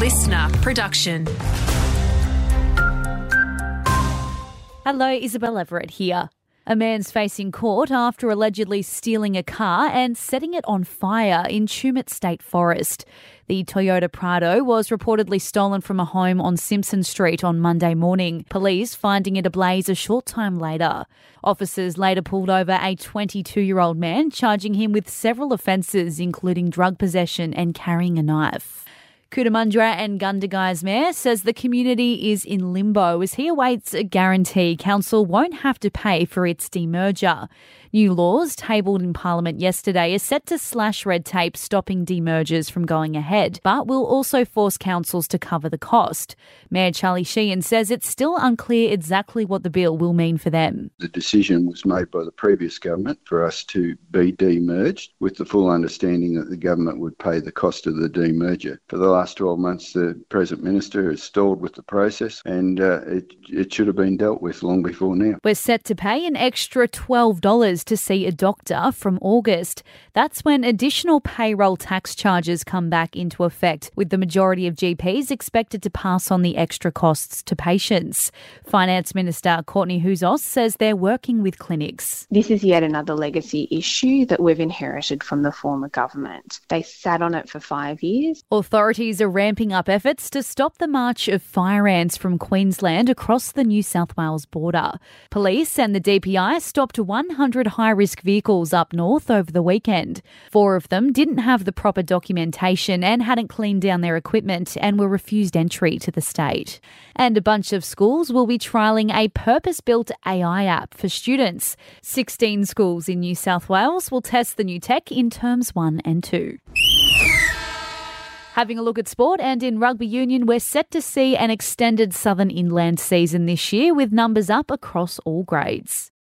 listener production. Hello, Isabel Everett here. A man's facing court after allegedly stealing a car and setting it on fire in Tumut State Forest. The Toyota Prado was reportedly stolen from a home on Simpson Street on Monday morning, police finding it ablaze a short time later. Officers later pulled over a 22 year old man, charging him with several offences, including drug possession and carrying a knife. Cootamundra and Gundagai's Mayor says the community is in limbo as he awaits a guarantee council won't have to pay for its demerger. New laws tabled in Parliament yesterday are set to slash red tape stopping demergers from going ahead, but will also force councils to cover the cost. Mayor Charlie Sheahan says it's still unclear exactly what the bill will mean for them. The decision was made by the previous government for us to be demerged with the full understanding that the government would pay the cost of the demerger. For the last 12 months, the present minister has stalled with the process and uh, it, it should have been dealt with long before now. We're set to pay an extra $12 to see a doctor from August. That's when additional payroll tax charges come back into effect, with the majority of GPs expected to pass on the extra costs to patients. Finance Minister Courtney Houssos says they're working with clinics. This is yet another legacy issue that we've inherited from the former government. They sat on it for five years. Authorities are ramping up efforts to stop the march of fire ants from Queensland across the New South Wales border. Police and the DPI stopped 100 high risk vehicles up north over the weekend. Four of them didn't have the proper documentation and hadn't cleaned down their equipment and were refused entry to the state. And a bunch of schools will be trialling a purpose built AI app for students. 16 schools in New South Wales will test the new tech in terms one and two. Having a look at sport and in rugby union, we're set to see an extended Southern Inland season this year with numbers up across all grades.